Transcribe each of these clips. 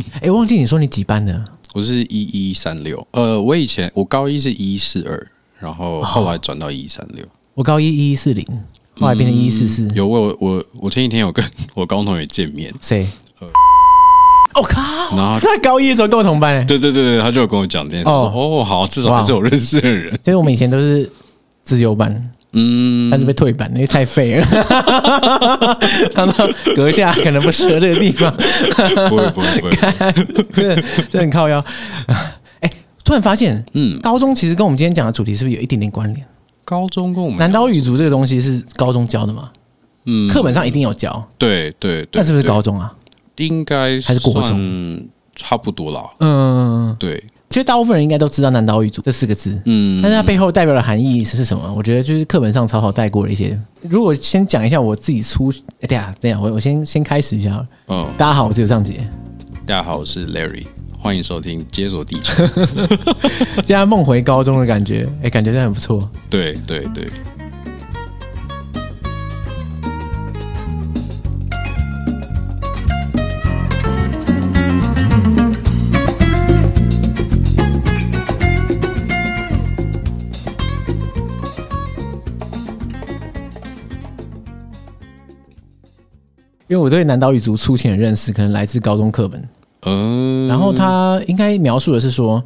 哎，忘记你说你几班的？我是一一三六。呃，我以前我高一是一四二，然后后来转到一一三六。我高一一一四零，后来变成一一四四。有我我我前几天有跟 我高中同学见面，谁？呃，我、哦、靠！然后他高一的时候跟我同班，对对对对，他就有跟我讲这件事。哦哦，好，至少还是我认识的人。所以我们以前都是自由班。嗯，但是被退版，因为太废了。他们阁下可能不适合这个地方。不会不会不会，这很 靠腰。哎，突然发现，嗯，高中其实跟我们今天讲的主题是不是有一点点关联？高中跟我们南岛语族这个东西是高中教的吗？嗯，课本上一定有教。对对对，那是不是高中啊？应该还是国中？差不多啦。嗯，对。其实大部分人应该都知道“南岛语族”这四个字，嗯，但是它背后代表的含义是什么？我觉得就是课本上草草带过的一些。如果先讲一下我自己出，哎，等下，等下，我我先先开始一下。嗯，大家好，我是尤尚杰。大家好，我是 Larry，欢迎收听《解锁地球》。现在梦回高中的感觉，哎，感觉真的很不错。对对对。因为我对南岛语族粗浅的认识，可能来自高中课本。嗯，然后他应该描述的是说，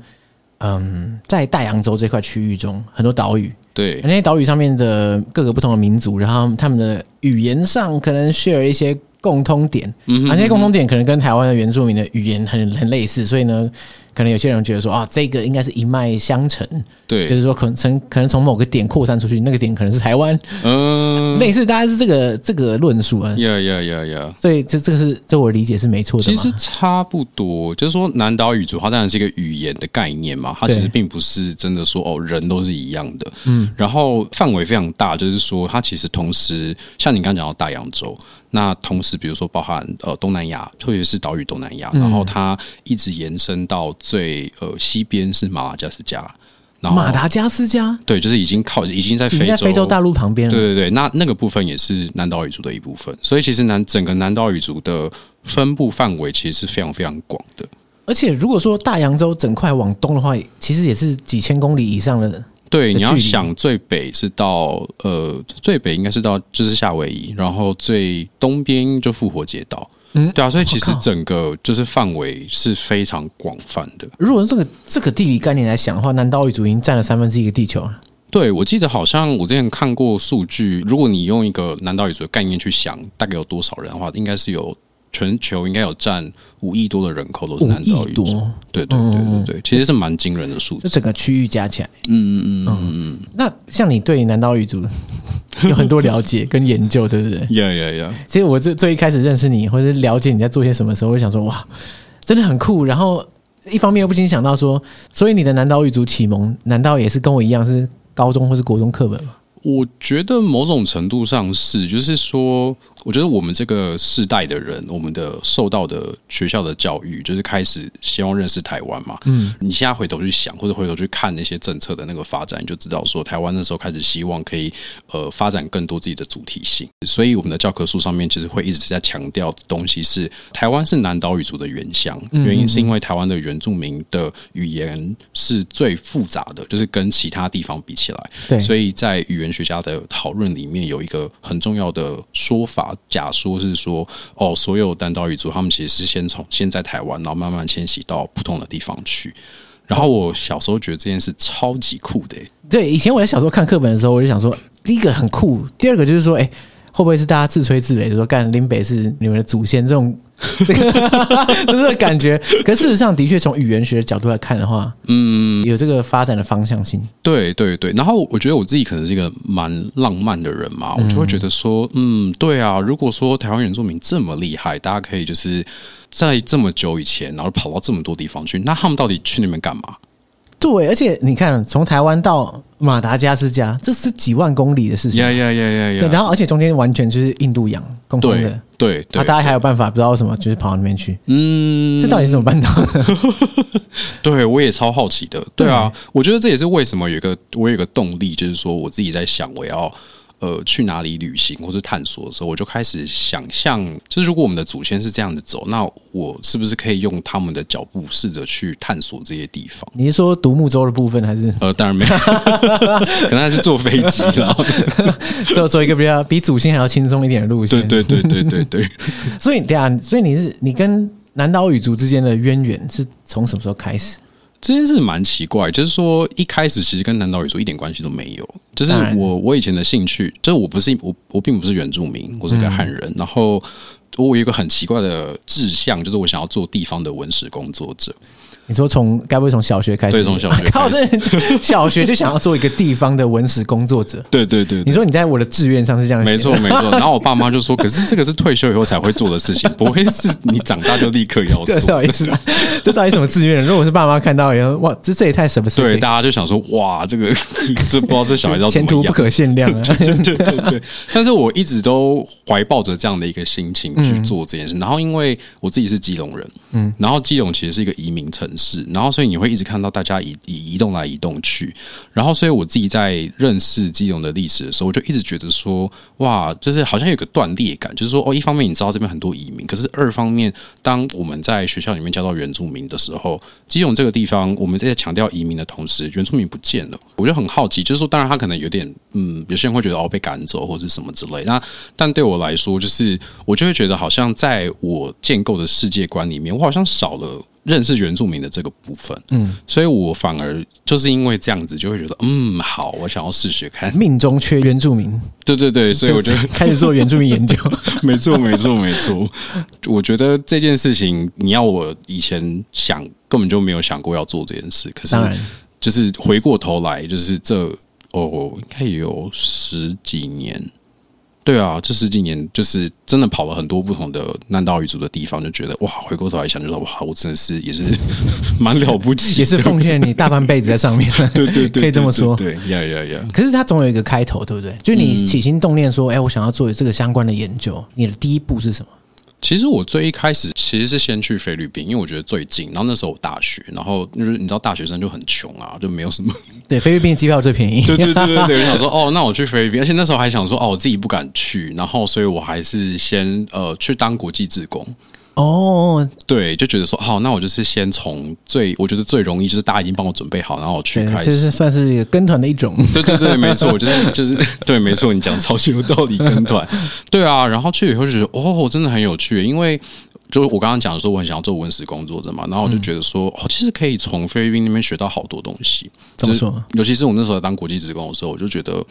嗯，在大洋洲这块区域中，很多岛屿，对，那些岛屿上面的各个不同的民族，然后他们的语言上可能 share 一些共通点，嗯，而那些共通点可能跟台湾的原住民的语言很很类似，所以呢。可能有些人觉得说啊，这个应该是一脉相承，对，就是说可能从可能从某个点扩散出去，那个点可能是台湾，嗯，类似大概是这个这个论述啊，呀呀呀呀，所以这这个是这我理解是没错的。其实差不多，就是说南岛语族它当然是一个语言的概念嘛，它其实并不是真的说哦人都是一样的，嗯，然后范围非常大，就是说它其实同时像你刚刚讲到大洋洲。那同时，比如说包含呃东南亚，特别是岛屿东南亚，然后它一直延伸到最呃西边是马达加斯加，然后马达加斯加对，就是已经靠已经在非洲，在非洲大陆旁边了。对对对，那那个部分也是南岛语族的一部分，所以其实南整个南岛语族的分布范围其实是非常非常广的。而且如果说大洋洲整块往东的话，其实也是几千公里以上的。对，你要想最北是到呃，最北应该是到就是夏威夷，然后最东边就复活节岛，嗯，对啊，所以其实整个就是范围是非常广泛的。如果这个这个地理概念来想的话，南岛语族已经占了三分之一个地球了。对，我记得好像我之前看过数据，如果你用一个南岛语族的概念去想，大概有多少人的话，应该是有。全球应该有占五亿多的人口都是南岛语族，对对对对对，其实是蛮惊人的数字。这整个区域加起来，嗯嗯嗯嗯嗯。那像你对南岛语族 有很多了解 跟研究，对不对？呀呀呀！其实我最最一开始认识你，或者是了解你在做些什么时候，我就想说哇，真的很酷。然后一方面又不禁想到说，所以你的南岛语族启蒙，难道也是跟我一样是高中或是国中课本吗？我觉得某种程度上是，就是说，我觉得我们这个世代的人，我们的受到的学校的教育，就是开始希望认识台湾嘛。嗯，你现在回头去想，或者回头去看那些政策的那个发展，你就知道说，台湾那时候开始希望可以呃发展更多自己的主体性。所以我们的教科书上面其实会一直在强调的东西是，台湾是南岛语族的原乡，原因是因为台湾的原住民的语言是最复杂的，就是跟其他地方比起来，对，所以在语言。学家的讨论里面有一个很重要的说法，假说是说，哦，所有南岛语族他们其实是先从先在台湾，然后慢慢迁徙到不同的地方去。然后我小时候觉得这件事超级酷的。对，以前我在小时候看课本的时候，我就想说，第一个很酷，第二个就是说，哎。会不会是大家自吹自擂，说干林北是你们的祖先这种，这个感觉？可事实上，的确从语言学的角度来看的话，嗯，有这个发展的方向性。对对对。然后我觉得我自己可能是一个蛮浪漫的人嘛，我就会觉得说，嗯，对啊，如果说台湾原住民这么厉害，大家可以就是在这么久以前，然后跑到这么多地方去，那他们到底去那边干嘛？对，而且你看，从台湾到马达加斯加，这是几万公里的事情。呀呀呀呀呀！对，然后而且中间完全就是印度洋共同的。对，对，那大家还有办法，不知道为什么，就是跑到那边去。嗯，这到底是怎么办到的？对，我也超好奇的。对啊，我觉得这也是为什么有一个我有一个动力，就是说我自己在想，我要呃去哪里旅行或是探索的时候，我就开始想象，就是如果我们的祖先是这样子走，那我是不是可以用他们的脚步试着去探索这些地方？你是说独木舟的部分还是？呃，当然没有，可能还是坐飞机，然后走走一个比较比祖先还要轻松一点的路线。对对对对对对。所以对啊，所以你是你跟南岛语族之间的渊源是从什么时候开始？这件事蛮奇怪，就是说一开始其实跟南岛语族一点关系都没有。就是我我以前的兴趣，就是我不是我我并不是原住民，我是个汉人。嗯、然后我有一个很奇怪的志向，就是我想要做地方的文史工作者。你说从该不会从小学开始？对，从小学开始。靠，这小学就想要做一个地方的文史工作者。对对对，对，你说你在我的志愿上是这样。没错没错。然后我爸妈就说：“可是这个是退休以后才会做的事情，不会是你长大就立刻要做。”不好意思，这到底什么志愿？如果我是爸妈看到以后，哇，这这也太什么事？对，大家就想说：“哇，这个这不知道这小孩要 前途不可限量啊！”对对对对。但是我一直都怀抱着这样的一个心情去做这件事。然后因为我自己是基隆人，嗯，然后基隆其实是一个移民城市，然后所以你。会一直看到大家移移移动来移动去，然后所以我自己在认识基隆的历史的时候，我就一直觉得说，哇，就是好像有个断裂感，就是说，哦，一方面你知道这边很多移民，可是二方面，当我们在学校里面教到原住民的时候，基隆这个地方，我们在强调移民的同时，原住民不见了，我就很好奇，就是说，当然他可能有点，嗯，有些人会觉得哦被赶走或者什么之类，那但对我来说，就是我就会觉得好像在我建构的世界观里面，我好像少了。认识原住民的这个部分，嗯，所以我反而就是因为这样子，就会觉得，嗯，好，我想要试试看。命中缺原住民，对对对，所以我就 开始做原住民研究。没错，没错，没错。我觉得这件事情，你要我以前想，根本就没有想过要做这件事。可是，就是回过头来，就是这哦，应该也有十几年。对啊，这十几年就是真的跑了很多不同的南岛语族的地方，就觉得哇，回过头来想，就说哇，我真的是也是 蛮了不起，也是奉献你大半辈子在上面。对 对对，可以这么说。对呀呀呀！可是他总有一个开头，对不对？就你起心动念说，哎、嗯，我想要做这个相关的研究，你的第一步是什么？其实我最一开始其实是先去菲律宾，因为我觉得最近。然后那时候我大学，然后就是你知道大学生就很穷啊，就没有什么。对，菲律宾机票最便宜。对对对对对，我想说哦，那我去菲律宾，而且那时候还想说哦，我自己不敢去，然后所以我还是先呃去当国际志工。哦，oh, 对，就觉得说好，那我就是先从最我觉得最容易，就是大家已经帮我准备好，然后我去开始，就是算是跟团的一种。对对对，没错，我就是 就是对，没错，你讲超级有道理，跟团。对啊，然后去以后就觉得哦，真的很有趣，因为。就是我刚刚讲的说，我很想要做文史工作者嘛，然后我就觉得说，哦，其实可以从菲律宾那边学到好多东西。怎么说？尤其是我那时候当国际职工的时候，我就觉得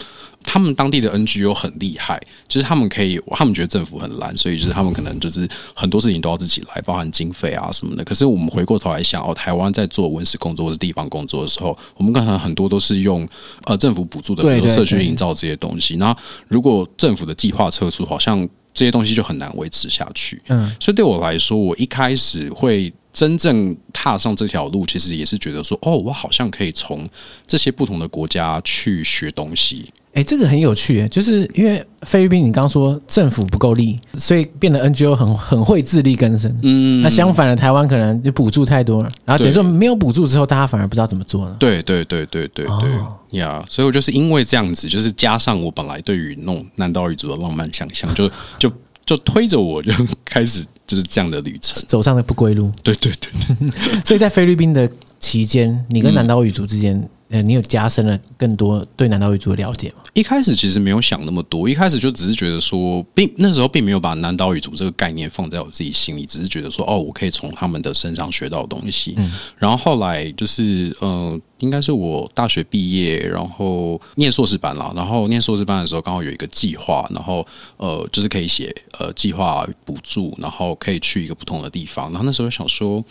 他们当地的 NGO 很厉害，就是他们可以，他们觉得政府很烂，所以就是他们可能就是很多事情都要自己来，包含经费啊什么的。可是我们回过头来想，哦，台湾在做文史工作或是地方工作的时候，我们可能很多都是用呃政府补助的，比如社区营造这些东西。那如果政府的计划撤出，好像。这些东西就很难维持下去，嗯，所以对我来说，我一开始会真正踏上这条路，其实也是觉得说，哦，我好像可以从这些不同的国家去学东西。哎，这个很有趣，就是因为菲律宾，你刚刚说政府不够力，所以变得 NGO 很很会自力更生。嗯，那相反的，台湾可能就补助太多了，然后等于说没有补助之后，大家反而不知道怎么做了。对对对对对对，呀，所以我就是因为这样子，就是加上我本来对于那种南岛语族的浪漫想象，就就就推着我就 开始就是这样的旅程，走上了不归路。对对对对，所以在菲律宾的期间，你跟南岛语族之间。呃，你有加深了更多对南岛语族的了解吗？一开始其实没有想那么多，一开始就只是觉得说，并那时候并没有把南岛语族这个概念放在我自己心里，只是觉得说，哦，我可以从他们的身上学到东西。嗯，然后后来就是，呃，应该是我大学毕业，然后念硕士班了，然后念硕士班的时候刚好有一个计划，然后呃，就是可以写呃计划补助，然后可以去一个不同的地方，然后那时候想说。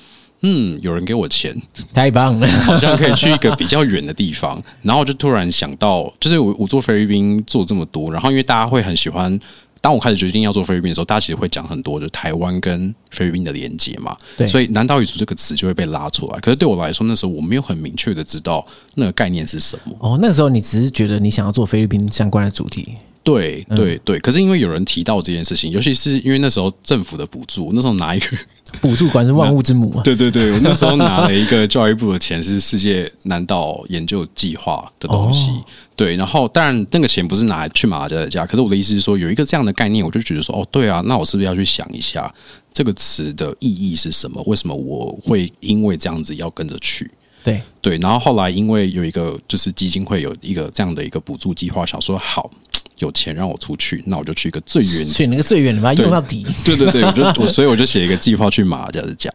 嗯，有人给我钱，太棒了，好像可以去一个比较远的地方。然后我就突然想到，就是我我做菲律宾做这么多，然后因为大家会很喜欢，当我开始决定要做菲律宾的时候，大家其实会讲很多，就台湾跟菲律宾的连接嘛。对，所以南岛语族这个词就会被拉出来。可是对我来说，那时候我没有很明确的知道那个概念是什么。哦，那个时候你只是觉得你想要做菲律宾相关的主题。对对对，可是因为有人提到这件事情，尤其是因为那时候政府的补助，那时候拿一个。补助款是万物之母啊。对对对，我那时候拿了一个教育部的钱，是世界南岛研究计划的东西。哦、对，然后当然那个钱不是拿来去马达加斯加，可是我的意思是说，有一个这样的概念，我就觉得说，哦，对啊，那我是不是要去想一下这个词的意义是什么？为什么我会因为这样子要跟着去？对对，然后后来因为有一个就是基金会有一个这样的一个补助计划，想说好有钱让我出去，那我就去一个最远，选那个最远的，把它用到底。对对对，我就我所以我就写一个计划去马达加斯加。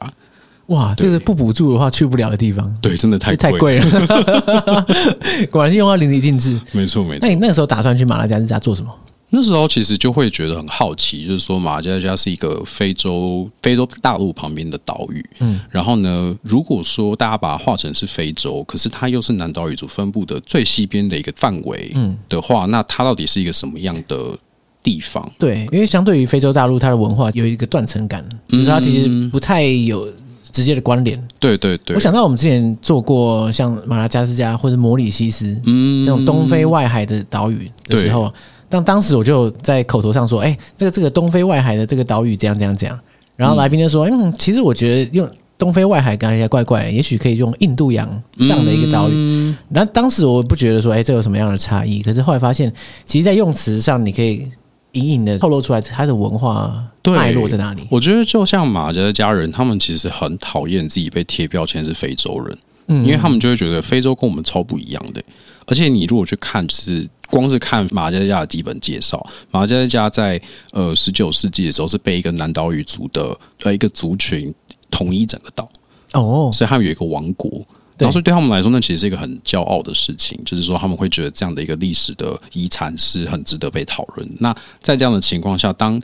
哇，这是不补助的话去不了的地方。对，真的太太贵了，果然是用到淋漓尽致。没错没错。那你那个时候打算去马来加斯加做什么？那时候其实就会觉得很好奇，就是说马达加斯加是一个非洲非洲大陆旁边的岛屿，嗯，然后呢，如果说大家把它画成是非洲，可是它又是南岛语族分布的最西边的一个范围，嗯的话，那它到底是一个什么样的地方？对，因为相对于非洲大陆，它的文化有一个断层感，就是它其实不太有直接的关联。对对对，我想到我们之前做过像马达加斯加或者摩里西斯，嗯，这种东非外海的岛屿的时候。但当时我就在口头上说：“哎，这个这个东非外海的这个岛屿怎样怎样怎样。”然后来宾就说：“嗯，其实我觉得用东非外海感觉怪怪的，也许可以用印度洋上的一个岛屿。”然后当时我不觉得说：“哎，这有什么样的差异？”可是后来发现，其实，在用词上，你可以隐隐的透露出来它的文化脉络在哪里。我觉得就像马家的家人，他们其实很讨厌自己被贴标签是非洲人，嗯，因为他们就会觉得非洲跟我们超不一样的。而且你如果去看，就是。光是看马加加的基本介绍，马加加在呃十九世纪的时候是被一个南岛语族的呃一个族群统一整个岛哦，所以他们有一个王国，然后所以对他们来说，那其实是一个很骄傲的事情，就是说他们会觉得这样的一个历史的遗产是很值得被讨论。那在这样的情况下，当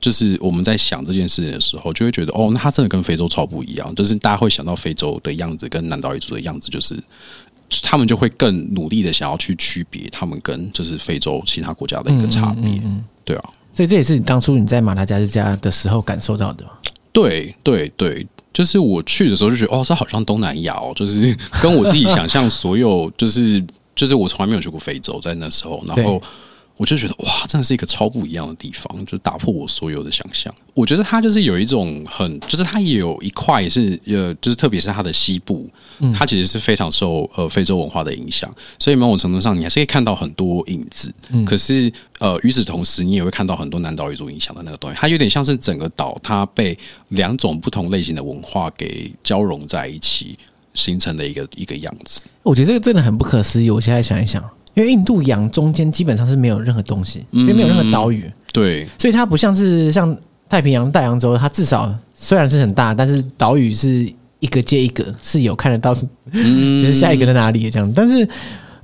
就是我们在想这件事情的时候，就会觉得哦，那他真的跟非洲超不一样，就是大家会想到非洲的样子跟南岛语族的样子，就是。他们就会更努力的想要去区别他们跟就是非洲其他国家的一个差别，对啊，所以这也是你当初你在马达加斯加的时候感受到的。对对对，就是我去的时候就觉得哦，这好像东南亚哦，就是跟我自己想象所有就是就是我从来没有去过非洲，在那时候，然后。我就觉得哇，真的是一个超不一样的地方，就打破我所有的想象。我觉得它就是有一种很，就是它也有一块是呃，就是特别是它的西部，它其实是非常受呃非洲文化的影响，所以某种程度上你还是可以看到很多影子。可是呃，与此同时，你也会看到很多南岛语族影响的那个东西，它有点像是整个岛它被两种不同类型的文化给交融在一起形成的一个一个样子。我觉得这个真的很不可思议。我现在想一想。因为印度洋中间基本上是没有任何东西，就没有任何岛屿，对，所以它不像是像太平洋、大洋洲，它至少虽然是很大，但是岛屿是一个接一个，是有看得到，就是下一个在哪里这样。但是，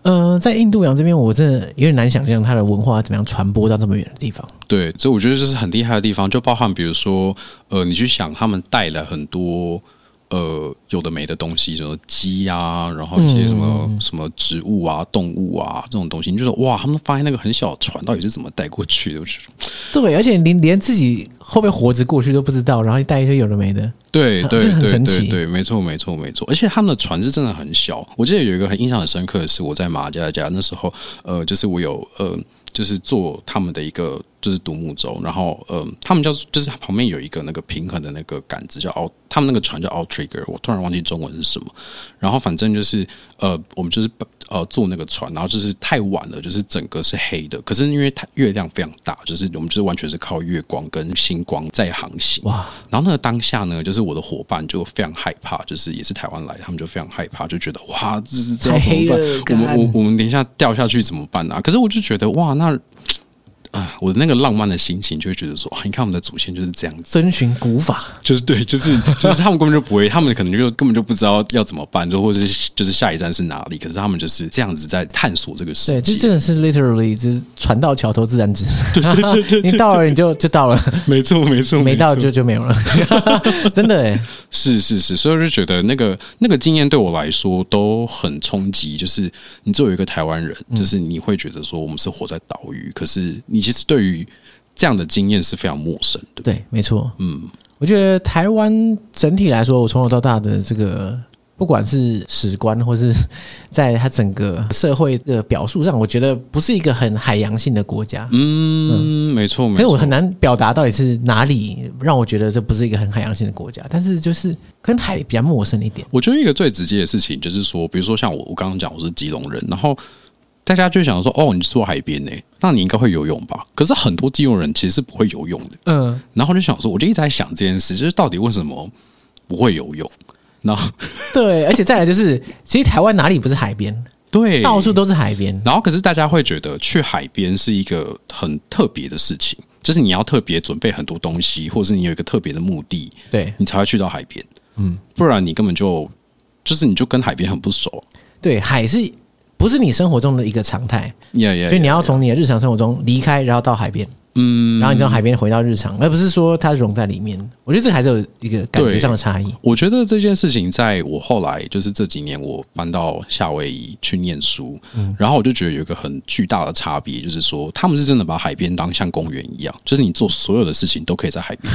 呃，在印度洋这边，我真的有点难想象它的文化怎么样传播到这么远的地方。对，所以我觉得这是很厉害的地方，就包含比如说，呃，你去想他们带了很多。呃，有的没的东西，什么鸡啊，然后一些什么、嗯、什么植物啊、动物啊这种东西，你就说哇，他们发现那个很小的船到底是怎么带过去的？就是对，而且连连自己会不会活着过去都不知道，然后带一些有的没的，对对对对对，对，没错没错没错。而且他们的船是真的很小，我记得有一个很印象很深刻的是，我在马加加那时候，呃，就是我有呃。就是做他们的一个就是独木舟，然后呃，他们叫就是旁边有一个那个平衡的那个杆子叫 out，他们那个船叫 outrigger，我突然忘记中文是什么。然后反正就是呃，我们就是呃坐那个船，然后就是太晚了，就是整个是黑的。可是因为它月亮非常大，就是我们就是完全是靠月光跟星光在航行。哇！然后那个当下呢，就是我的伙伴就非常害怕，就是也是台湾来，他们就非常害怕，就觉得哇，这是这要怎么办？我们我我们等一下掉下去怎么办啊？可是我就觉得哇。那啊，我的那个浪漫的心情就会觉得说，你看我们的祖先就是这样子，遵循古法，就是对，就是 就是他们根本就不会，他们可能就根本就不知道要怎么办，就或者是就是下一站是哪里，可是他们就是这样子在探索这个世界。对，这真的是 literally 就是船到桥头自然直，对对对对，你到了你就就到了，没错没错，没到就就没有了，真的哎，是是是，所以我就觉得那个那个经验对我来说都很冲击，就是你作为一个台湾人，就是你会觉得说我们是活在岛屿，可是你。其实对于这样的经验是非常陌生的。对，没错。嗯，我觉得台湾整体来说，我从小到大的这个不管是史观，或是在它整个社会的表述上，我觉得不是一个很海洋性的国家。嗯，嗯没错，没错。所以我很难表达到底是哪里让我觉得这不是一个很海洋性的国家，但是就是跟海比较陌生一点。我觉得一个最直接的事情就是说，比如说像我，我刚刚讲我是基隆人，然后大家就想说，哦，你住海边呢，那你应该会游泳吧？可是很多基隆人其实是不会游泳的。嗯，然后就想说，我就一直在想这件事，就是到底为什么不会游泳？那 对，而且再来就是，其实台湾哪里不是海边？对，到处都是海边。然后可是大家会觉得去海边是一个很特别的事情，就是你要特别准备很多东西，或者是你有一个特别的目的，对你才会去到海边。嗯，不然你根本就就是你就跟海边很不熟。对，海是不是你生活中的一个常态？Yeah, yeah, 所以你要从你的日常生活中离开，然后到海边。嗯，然后你从海边回到日常，而不是说它融在里面。我觉得这还是有一个感觉上的差异。我觉得这件事情，在我后来就是这几年，我搬到夏威夷去念书，嗯，然后我就觉得有一个很巨大的差别，就是说他们是真的把海边当像公园一样，就是你做所有的事情都可以在海边，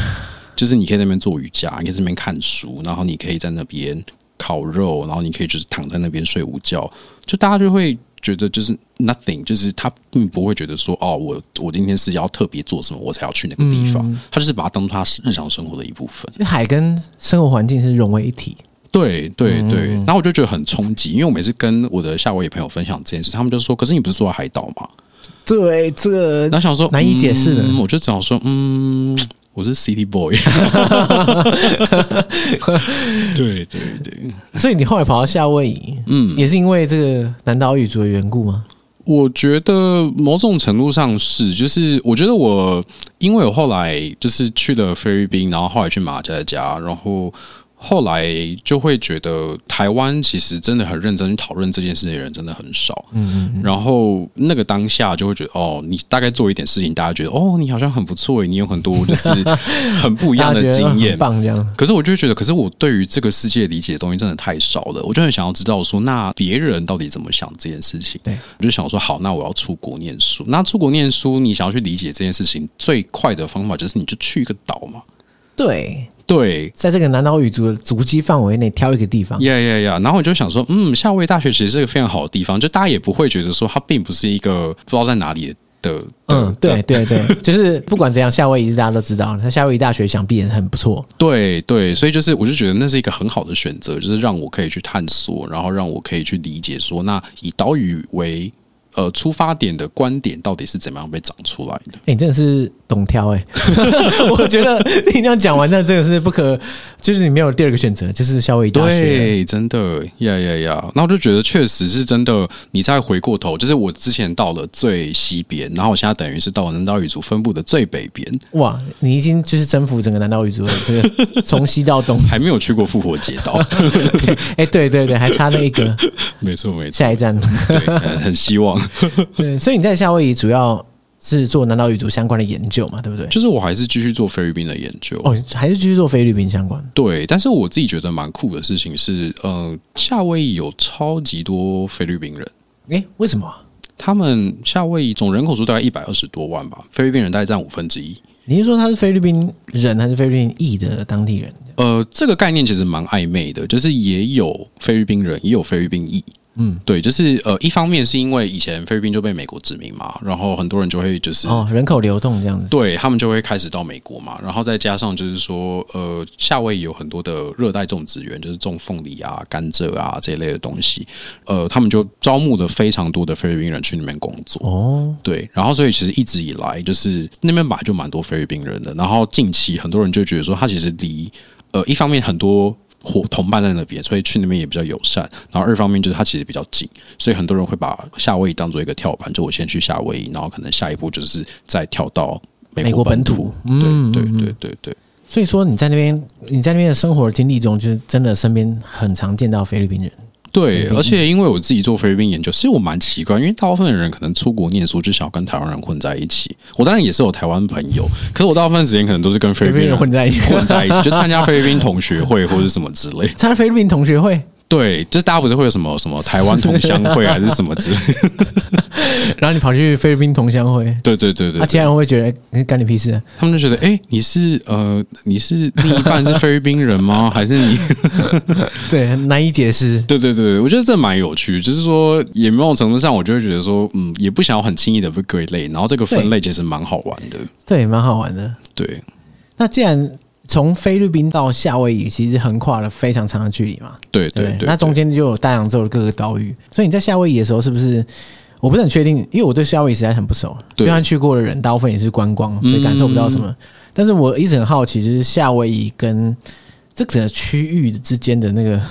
就是你可以在那边做瑜伽，你可以在那边看书，然后你可以在那边烤肉，然后你可以就是躺在那边睡午觉，就大家就会。觉得就是 nothing，就是他并不会觉得说哦，我我今天是要特别做什么，我才要去那个地方。嗯、他就是把它当做他日常生活的一部分。海跟生活环境是融为一体。对对对，然后我就觉得很冲击，因为我每次跟我的夏威夷朋友分享这件事，他们就说：“可是你不是住在海岛吗？”对，这个然后想说难以解释的、嗯，我就只好说嗯。我是 City Boy，对对对，所以你后来跑到夏威夷，嗯，也是因为这个南岛语族的缘故吗？我觉得某种程度上是，就是我觉得我因为我后来就是去了菲律宾，然后后来去马加加，然后。后来就会觉得台湾其实真的很认真去讨论这件事情的人真的很少，嗯嗯，然后那个当下就会觉得哦，你大概做一点事情，大家觉得哦，你好像很不错，你有很多就是 很不一样的经验，棒这样。可是我就觉得，可是我对于这个世界理解的东西真的太少了，我就很想要知道说，那别人到底怎么想这件事情？对，我就想说，好，那我要出国念书。那出国念书，你想要去理解这件事情，最快的方法就是你就去一个岛嘛。对。对，在这个南岛语族的足迹范围内挑一个地方，呀呀呀！然后我就想说，嗯，夏威夷大学其实是一个非常好的地方，就大家也不会觉得说它并不是一个不知道在哪里的。嗯，对对对，就是不管怎样，夏威夷大家都知道，那夏威夷大学想必也是很不错。对对，所以就是我就觉得那是一个很好的选择，就是让我可以去探索，然后让我可以去理解说，那以岛屿为。呃，出发点的观点到底是怎么样被长出来的？哎、欸，你真的是懂挑哎、欸！我觉得你这样讲完，那真的是不可，就是你没有第二个选择，就是夏威夷大学。对，真的呀呀呀！那我就觉得确实是真的。你再回过头，就是我之前到了最西边，然后我现在等于是到了南岛语族分布的最北边。哇，你已经就是征服整个南岛语族了，这个 从西到东，还没有去过复活节岛。哎、欸，对对对，还差那一个。没错没错，下一站，对，很希望。对，所以你在夏威夷主要是做南岛语族相关的研究嘛，对不对？就是我还是继续做菲律宾的研究哦，还是继续做菲律宾相关。对，但是我自己觉得蛮酷的事情是，呃，夏威夷有超级多菲律宾人。诶，为什么？他们夏威夷总人口数大概一百二十多万吧，菲律宾人大概占五分之一。你是说他是菲律宾人还是菲律宾裔的当地人？呃，这个概念其实蛮暧昧的，就是也有菲律宾人，也有菲律宾裔。嗯，对，就是呃，一方面是因为以前菲律宾就被美国殖民嘛，然后很多人就会就是哦，人口流动这样子，对他们就会开始到美国嘛，然后再加上就是说，呃，夏威夷有很多的热带种植园，就是种凤梨啊、甘蔗啊这一类的东西，呃，他们就招募了非常多的菲律宾人去那边工作哦，对，然后所以其实一直以来就是那边本来就蛮多菲律宾人的，然后近期很多人就觉得说，他其实离呃一方面很多。伙同伴在那边，所以去那边也比较友善。然后二方面就是它其实比较近，所以很多人会把夏威夷当做一个跳板，就我先去夏威夷，然后可能下一步就是再跳到美国本土。美国本土。对对对对对。所以说你在那边，你在那边的生活经历中，就是真的身边很常见到菲律宾人。对，而且因为我自己做菲律宾研究，其实我蛮奇怪，因为大部分的人可能出国念书就想要跟台湾人混在一起。我当然也是有台湾朋友，可是我大部分时间可能都是跟菲律宾人混在一起，混在一起就参加菲律宾同学会或者什么之类。参加菲律宾同学会？对，就是大家不是会有什么什么台湾同乡会 还是什么之类的，然后你跑去菲律宾同乡会，对对对对，他人会觉得你干你屁事？他们就觉得，哎，你是呃，你是另一半是菲律宾人吗？还是你？对，很难以解释。对对对，我觉得这蛮有趣，就是说，也某种程度上，我就会觉得说，嗯，也不想要很轻易的被归类，然后这个分类其实蛮好玩的，对，蛮好玩的。对，那既然。从菲律宾到夏威夷，其实横跨了非常长的距离嘛。对对那中间就有大洋洲的各个岛屿，所以你在夏威夷的时候，是不是？我不是很确定，因为我对夏威夷实在很不熟。就算去过的人，大部分也是观光，所以感受不到什么。嗯、但是我一直很好奇，就是夏威夷跟这整个区域之间的那个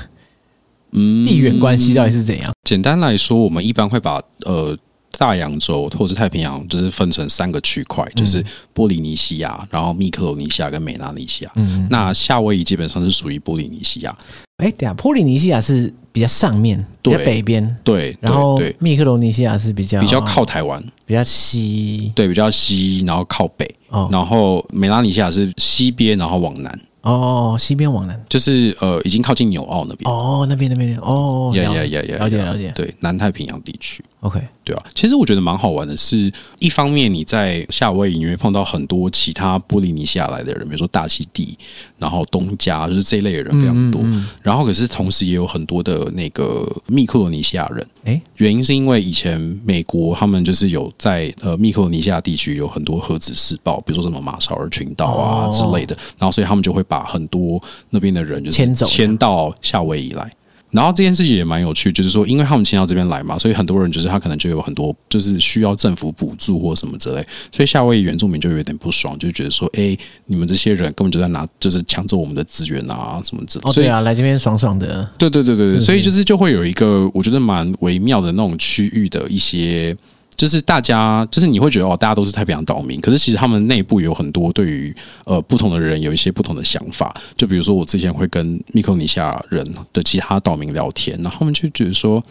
嗯地缘关系到底是怎样？简单来说，我们一般会把呃。大洋洲或者是太平洋，就是分成三个区块，就是波利尼西亚，然后密克罗尼西亚跟美拉尼西亚。嗯，那夏威夷基本上是属于波利尼西亚。哎，对啊，波利尼西亚是比较上面，比较北边。对，然后密克罗尼西亚是比较比较靠台湾，比较西。对，比较西，然后靠北。哦，然后美拉尼西亚是西边，然后往南。哦，西边往南，就是呃，已经靠近纽澳那边。哦，那边那边哦，呀呀呀呀，了解了解。对，南太平洋地区。OK，对啊。其实我觉得蛮好玩的是，一方面你在夏威夷你会碰到很多其他波利尼西亚来的人，比如说大溪地，然后东加，就是这一类的人非常多。嗯嗯嗯，然后可是同时也有很多的那个密克罗尼西亚人。诶，原因是因为以前美国他们就是有在呃密克罗尼西亚地区有很多核子试爆，比如说什么马绍尔群岛啊之类的，然后所以他们就会把把很多那边的人就是迁走，迁到夏威夷来。然后这件事情也蛮有趣，就是说，因为他们迁到这边来嘛，所以很多人就是他可能就有很多就是需要政府补助或什么之类，所以夏威夷原住民就有点不爽，就觉得说，哎，你们这些人根本就在拿，就是抢走我们的资源啊，什么之类。哦，对啊，来这边爽爽的。对对对对对，所以就是就会有一个我觉得蛮微妙的那种区域的一些。就是大家，就是你会觉得哦，大家都是太平洋岛民，可是其实他们内部有很多对于呃不同的人有一些不同的想法。就比如说，我之前会跟密克尼西亚人的其他岛民聊天，然后他们就觉得说。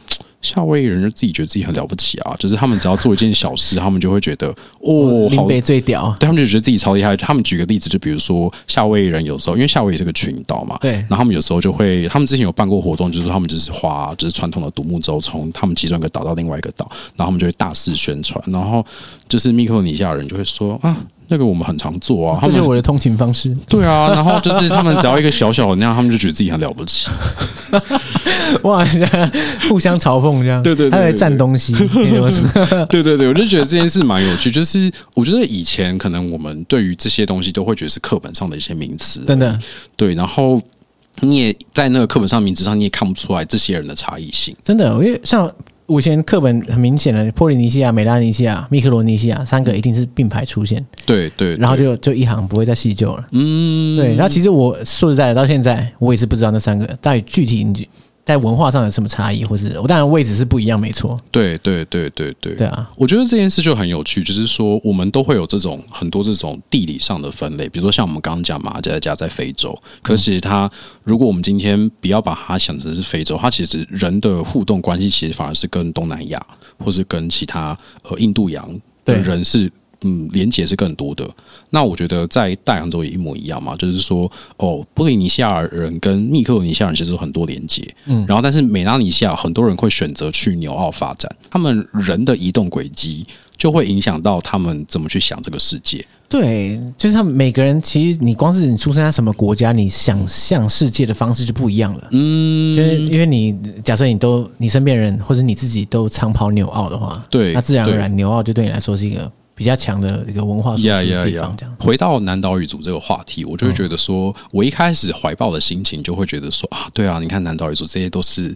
夏威夷人就自己觉得自己很了不起啊，就是他们只要做一件小事，他们就会觉得哦，林北最屌，对他们就觉得自己超厉害。他们举个例子，就比如说夏威夷人有时候，因为夏威夷是个群岛嘛，对，然后他们有时候就会，他们之前有办过活动，就是他们就是划就是传统的独木舟，从他们其中一个岛到另外一个岛，然后他们就会大肆宣传，然后就是密克罗尼西亚人就会说啊。那个我们很常做啊，这就是我的通勤方式。对啊，然后就是他们只要一个小小的那样，他们就觉得自己很了不起。哇，互相嘲讽这样，对对，他在占东西。对对对，我就觉得这件事蛮有趣。就是我觉得以前可能我们对于这些东西都会觉得是课本上的一些名词，真的。对，然后你也在那个课本上名字上，你也看不出来这些人的差异性。真的，因为像。我以前课本很明显的，波利尼西亚、美拉尼西亚、密克罗尼西亚三个一定是并排出现。对对，然后就就一行不会再细究了。嗯，对。然后其实我说实在的，到现在我也是不知道那三个到底具体你。在文化上有什么差异，或是我当然位置是不一样，没错。对对对对对，对啊，我觉得这件事就很有趣，就是说我们都会有这种很多这种地理上的分类，比如说像我们刚刚讲马加加在非洲，可是其实它如果我们今天不要把它想成是非洲，它其实人的互动关系其实反而是跟东南亚或是跟其他呃印度洋的人是。嗯，连接是更多的。那我觉得在大洋洲也一模一样嘛，就是说，哦，波利尼西亚人跟密克罗尼西亚人其实有很多连接。嗯，然后但是美拉尼西亚很多人会选择去纽澳发展，他们人的移动轨迹就会影响到他们怎么去想这个世界。对，就是他们每个人其实你光是你出生在什么国家，你想象世界的方式就不一样了。嗯，就是因为你假设你都你身边人或者你自己都常跑纽澳的话，对，那自然而然纽澳就对你来说是一个。比较强的一个文化输出的地方，这样。回到南岛语族这个话题，我就会觉得说，我一开始怀抱的心情就会觉得说啊，对啊，你看南岛语族这些都是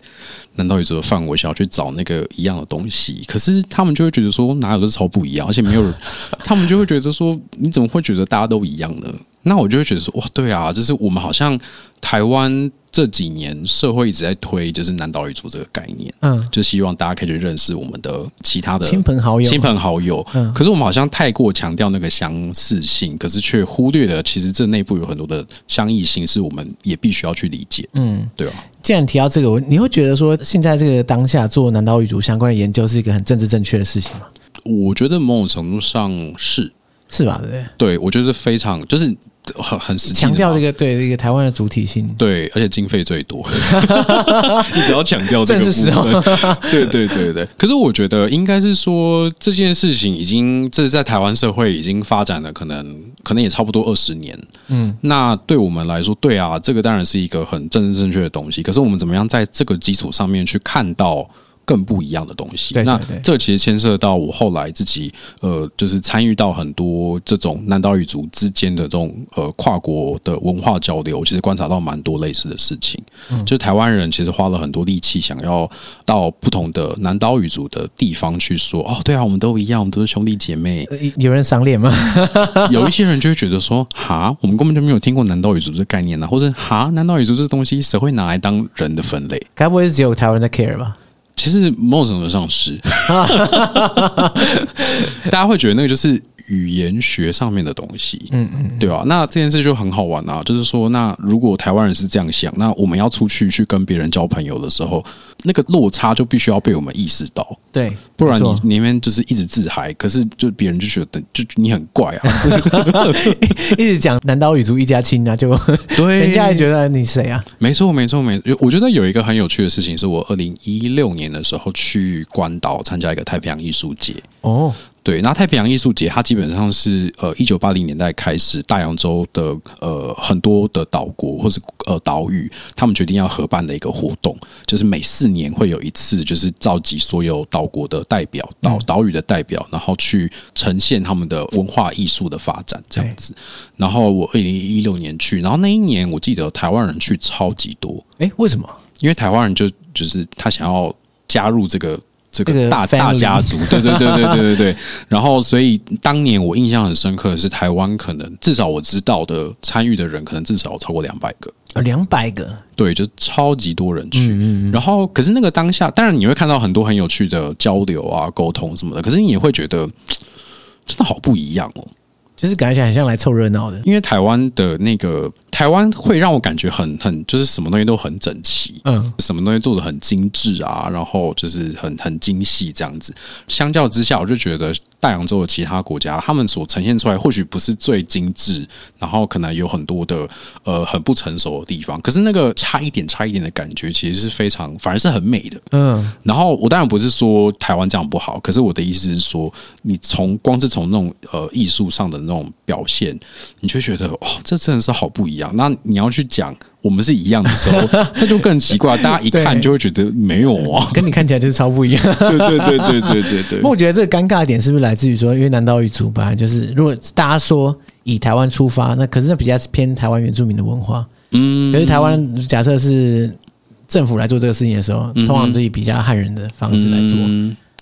南岛语族的范围，想要去找那个一样的东西，可是他们就会觉得说，哪有的超不一样，而且没有人，他们就会觉得说，你怎么会觉得大家都一样呢？那我就会觉得说，哇，对啊，就是我们好像台湾。这几年社会一直在推，就是南岛语族这个概念，嗯，就希望大家可以去认识我们的其他的亲朋好友，亲朋好友。嗯，可是我们好像太过强调那个相似性，可是却忽略了其实这内部有很多的相异性，是我们也必须要去理解。嗯，对啊？既然提到这个，你会觉得说，现在这个当下做南岛语族相关的研究是一个很政治正确的事情吗？我觉得某种程度上是。是吧？对，对我觉得非常就是。很很实际强调这个对这个台湾的主体性，对，而且经费最多，你只要强调这个部分，对对对对。可是我觉得应该是说这件事情已经这是在台湾社会已经发展了，可能可能也差不多二十年。嗯，那对我们来说，对啊，这个当然是一个很正正确的东西。可是我们怎么样在这个基础上面去看到？更不一样的东西。那这其实牵涉到我后来自己，呃，就是参与到很多这种南岛语族之间的这种呃跨国的文化交流，其实观察到蛮多类似的事情。嗯，就台湾人其实花了很多力气，想要到不同的南岛语族的地方去说，哦，对啊，我们都一样，我们都是兄弟姐妹。有人赏脸吗？有一些人就会觉得说，哈，我们根本就没有听过南岛语族这个概念呢，啊，或者哈，南岛语族这个东西谁会拿来当人的分类？该不会是只有台湾人在 care 吧？其实某种程度上是，大家会觉得那个就是。语言学上面的东西，嗯嗯，对吧？那这件事就很好玩啊，就是说，那如果台湾人是这样想，那我们要出去去跟别人交朋友的时候，那个落差就必须要被我们意识到，对，不然你里面就是一直自嗨，可是就别人就觉得就你很怪啊，一直讲南岛语族一家亲啊，就对，人家也觉得你谁啊？没错，没错，没错。我觉得有一个很有趣的事情，是我二零一六年的时候去关岛参加一个太平洋艺术节哦。对，那太平洋艺术节，它基本上是呃一九八零年代开始，大洋洲的呃很多的岛国或是呃岛屿，他们决定要合办的一个活动，就是每四年会有一次，就是召集所有岛国的代表、岛岛屿的代表，然后去呈现他们的文化艺术的发展这样子。然后我二零一六年去，然后那一年我记得台湾人去超级多，诶，为什么？因为台湾人就就是他想要加入这个。这个大大家族，对对对对对对对。然后，所以当年我印象很深刻的是，台湾可能至少我知道的参与的人，可能至少有超过两百个。两百个，对，就超级多人去。然后，可是那个当下，当然你会看到很多很有趣的交流啊、沟通什么的。可是你也会觉得，真的好不一样哦。就是感觉很像来凑热闹的，因为台湾的那个台湾会让我感觉很很就是什么东西都很整齐，嗯，什么东西做的很精致啊，然后就是很很精细这样子。相较之下，我就觉得。大洋洲的其他国家，他们所呈现出来或许不是最精致，然后可能有很多的呃很不成熟的地方，可是那个差一点差一点的感觉，其实是非常反而是很美的。嗯，然后我当然不是说台湾这样不好，可是我的意思是说，你从光是从那种呃艺术上的那种表现，你就觉得哦，这真的是好不一样。那你要去讲。我们是一样的时候，那就更奇怪。大家一看就会觉得没有啊，跟你看起来就是超不一样。对对对对对对对。那我觉得这个尴尬点是不是来自于说，因为南岛语族本来就是，如果大家说以台湾出发，那可是那比较偏台湾原住民的文化。嗯。可是台湾假设是政府来做这个事情的时候，通常是以比较汉人的方式来做，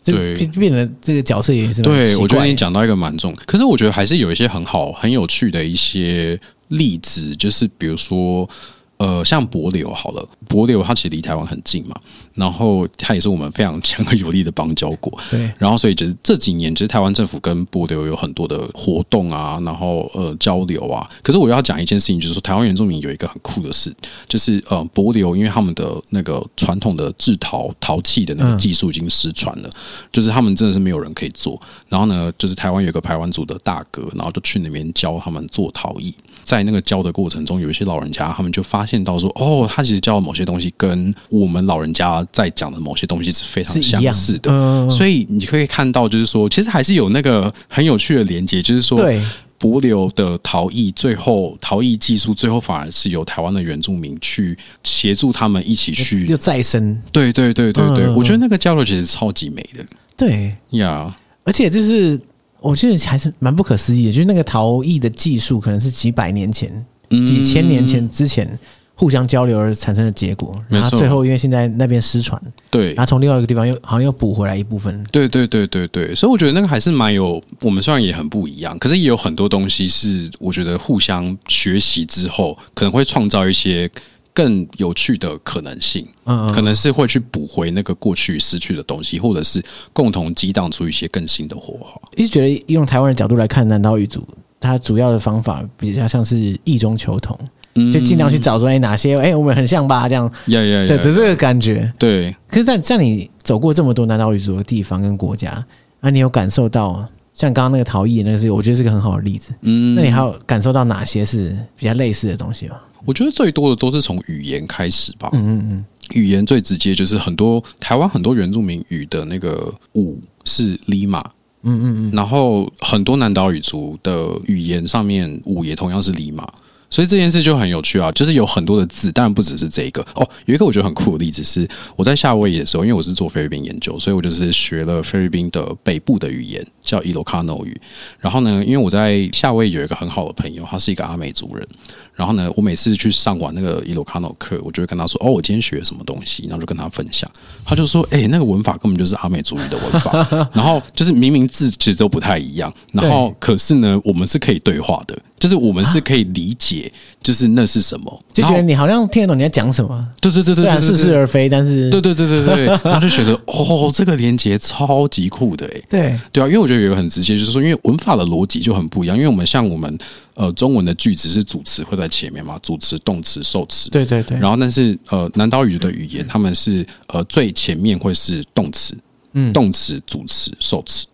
对，就变得这个角色也是。对，我觉得你讲到一个蛮重，可是我觉得还是有一些很好、很有趣的一些例子，就是比如说。呃，像帛流好了，帛流它其实离台湾很近嘛，然后它也是我们非常强而有力的邦交国。对，然后所以就是这几年，其实台湾政府跟波流有很多的活动啊，然后呃交流啊。可是我要讲一件事情，就是说台湾原住民有一个很酷的事，就是呃波流因为他们的那个传统的制陶陶器的那个技术已经失传了，嗯、就是他们真的是没有人可以做。然后呢，就是台湾有个排湾族的大哥，然后就去那边教他们做陶艺。在那个教的过程中，有一些老人家他们就发现到说，哦，他其实教的某些东西跟我们老人家在讲的某些东西是非常相似的，嗯、所以你可以看到，就是说，其实还是有那个很有趣的连接，就是说，对，帛琉的陶艺最后陶艺技术最后反而是由台湾的原住民去协助他们一起去又再生，对对对对对，嗯、我觉得那个交流其实超级美的，对。呀而且就是。我觉得还是蛮不可思议的，就是那个陶艺的技术可能是几百年前、几千年前之前互相交流而产生的结果，然后最后因为现在那边失传，对，然后从另外一个地方又好像又补回来一部分，对对对对对，所以我觉得那个还是蛮有，我们虽然也很不一样，可是也有很多东西是我觉得互相学习之后可能会创造一些。更有趣的可能性，嗯，嗯可能是会去补回那个过去失去的东西，或者是共同激荡出一些更新的火花。一直觉得用台湾的角度来看，南岛语族它主要的方法比较像是异中求同，嗯，就尽量去找出来哪些，哎，我们很像吧？这样，呀呀呀，对，就这个感觉。对。可是，在像你走过这么多南岛语族的地方跟国家，那你有感受到像刚刚那个陶艺，那个是我觉得是个很好的例子。嗯，那你还有感受到哪些是比较类似的东西吗？我觉得最多的都是从语言开始吧。嗯嗯嗯，语言最直接就是很多台湾很多原住民语的那个舞是 Lima。嗯嗯嗯，然后很多南岛语族的语言上面舞也同样是 Lima。所以这件事就很有趣啊，就是有很多的字，但不只是这一个哦。有一个我觉得很酷的例子是，我在夏威夷的时候，因为我是做菲律宾研究，所以我就是学了菲律宾的北部的语言，叫伊洛卡诺语。然后呢，因为我在夏威夷有一个很好的朋友，他是一个阿美族人。然后呢，我每次去上完那个伊洛卡诺课，我就会跟他说：“哦，我今天学了什么东西。”然后就跟他分享，他就说：“哎、欸，那个文法根本就是阿美族语的文法。”然后就是明明字其实都不太一样，然后可是呢，我们是可以对话的。就是我们是可以理解，就是那是什么，就觉得你好像听得懂你在讲什么。对对对对，虽然似是而非，但是对对对对对，然后就觉得 哦，这个连接超级酷的哎。对对啊，因为我觉得有一个很直接，就是说，因为文法的逻辑就很不一样。因为我们像我们呃中文的句子是主词会在前面嘛，主词、动词、受词。对对对。然后但是呃南岛语的语言，他们是呃最前面会是动词，嗯，动词、主词、受词。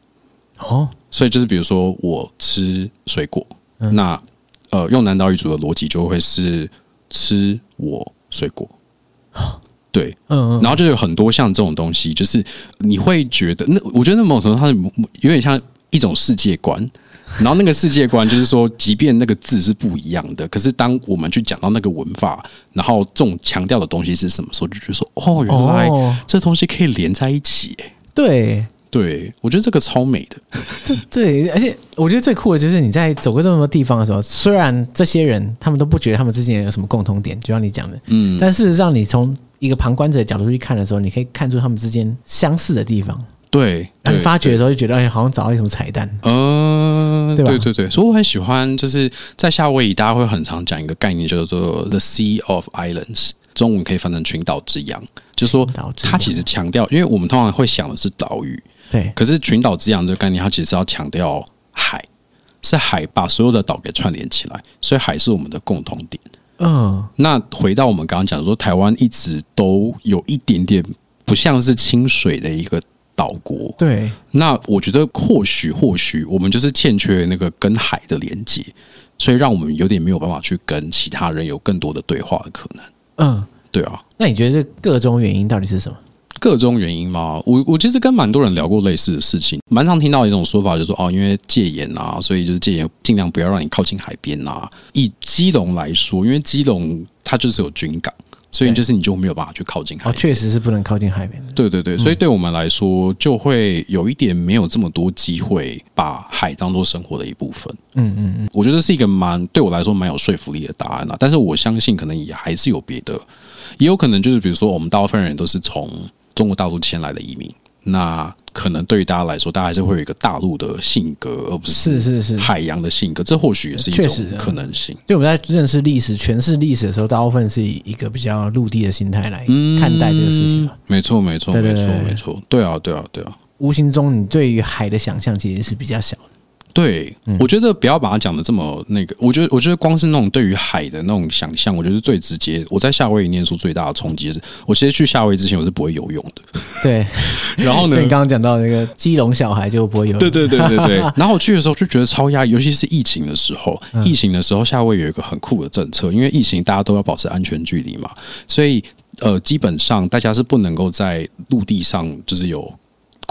哦，所以就是比如说我吃水果，那。呃，用南岛语族的逻辑就会是吃我水果，对，嗯，然后就有很多像这种东西，就是你会觉得那，我觉得那某种程度它有点像一种世界观，然后那个世界观就是说，即便那个字是不一样的，可是当我们去讲到那个文法，然后重强调的东西是什么时候，就觉得说，哦，原来这东西可以连在一起，对。对，我觉得这个超美的。这对，而且我觉得最酷的就是你在走过这么多地方的时候，虽然这些人他们都不觉得他们之间有什么共同点，就像你讲的，嗯，但事实上你从一个旁观者的角度去看的时候，你可以看出他们之间相似的地方。对，当你发掘的时候就觉得哎，好像找到一什么彩蛋。嗯，对吧？对对对，所以我很喜欢，就是在夏威夷，大家会很常讲一个概念，叫做 The Sea of Islands。中文可以翻成群岛之洋，就是说它其实强调，因为我们通常会想的是岛屿，对。可是群岛之洋这个概念，它其实是要强调海，是海把所有的岛给串联起来，所以海是我们的共同点。嗯。那回到我们刚刚讲的说，台湾一直都有一点点不像是清水的一个岛国，对。那我觉得或许或许我们就是欠缺那个跟海的连接，所以让我们有点没有办法去跟其他人有更多的对话的可能。嗯，对啊，那你觉得这个中原因到底是什么？个中原因吗？我我其实跟蛮多人聊过类似的事情，蛮常听到一种说法，就是说哦，因为戒严啊，所以就是戒严，尽量不要让你靠近海边啊。以基隆来说，因为基隆它就是有军港。所以就是你就没有办法去靠近海边，哦，确实是不能靠近海边的。对对对，所以对我们来说，就会有一点没有这么多机会把海当做生活的一部分。嗯嗯嗯，我觉得是一个蛮对我来说蛮有说服力的答案啊。但是我相信可能也还是有别的，也有可能就是比如说我们大部分人都是从中国大陆迁来的移民。那可能对于大家来说，大家还是会有一个大陆的性格，而不是是是是海洋的性格。这或许也是一种可能性。就我们在认识历史、诠释历史的时候，大部分是以一个比较陆地的心态来看待这个事情。没错，没错，没错，没错。对啊，对啊，对啊。无形中，你对于海的想象其实是比较小的。对，我觉得不要把它讲的这么那个。我觉得，我觉得光是那种对于海的那种想象，我觉得最直接。我在夏威夷念书最大的冲击是，我其实去夏威夷之前我是不会游泳的。对，然后呢，你刚刚讲到那个基隆小孩就不会游泳。对对对对对。然后我去的时候就觉得超压抑，尤其是疫情的时候。疫情的时候，夏威夷有一个很酷的政策，因为疫情大家都要保持安全距离嘛，所以呃，基本上大家是不能够在陆地上就是有。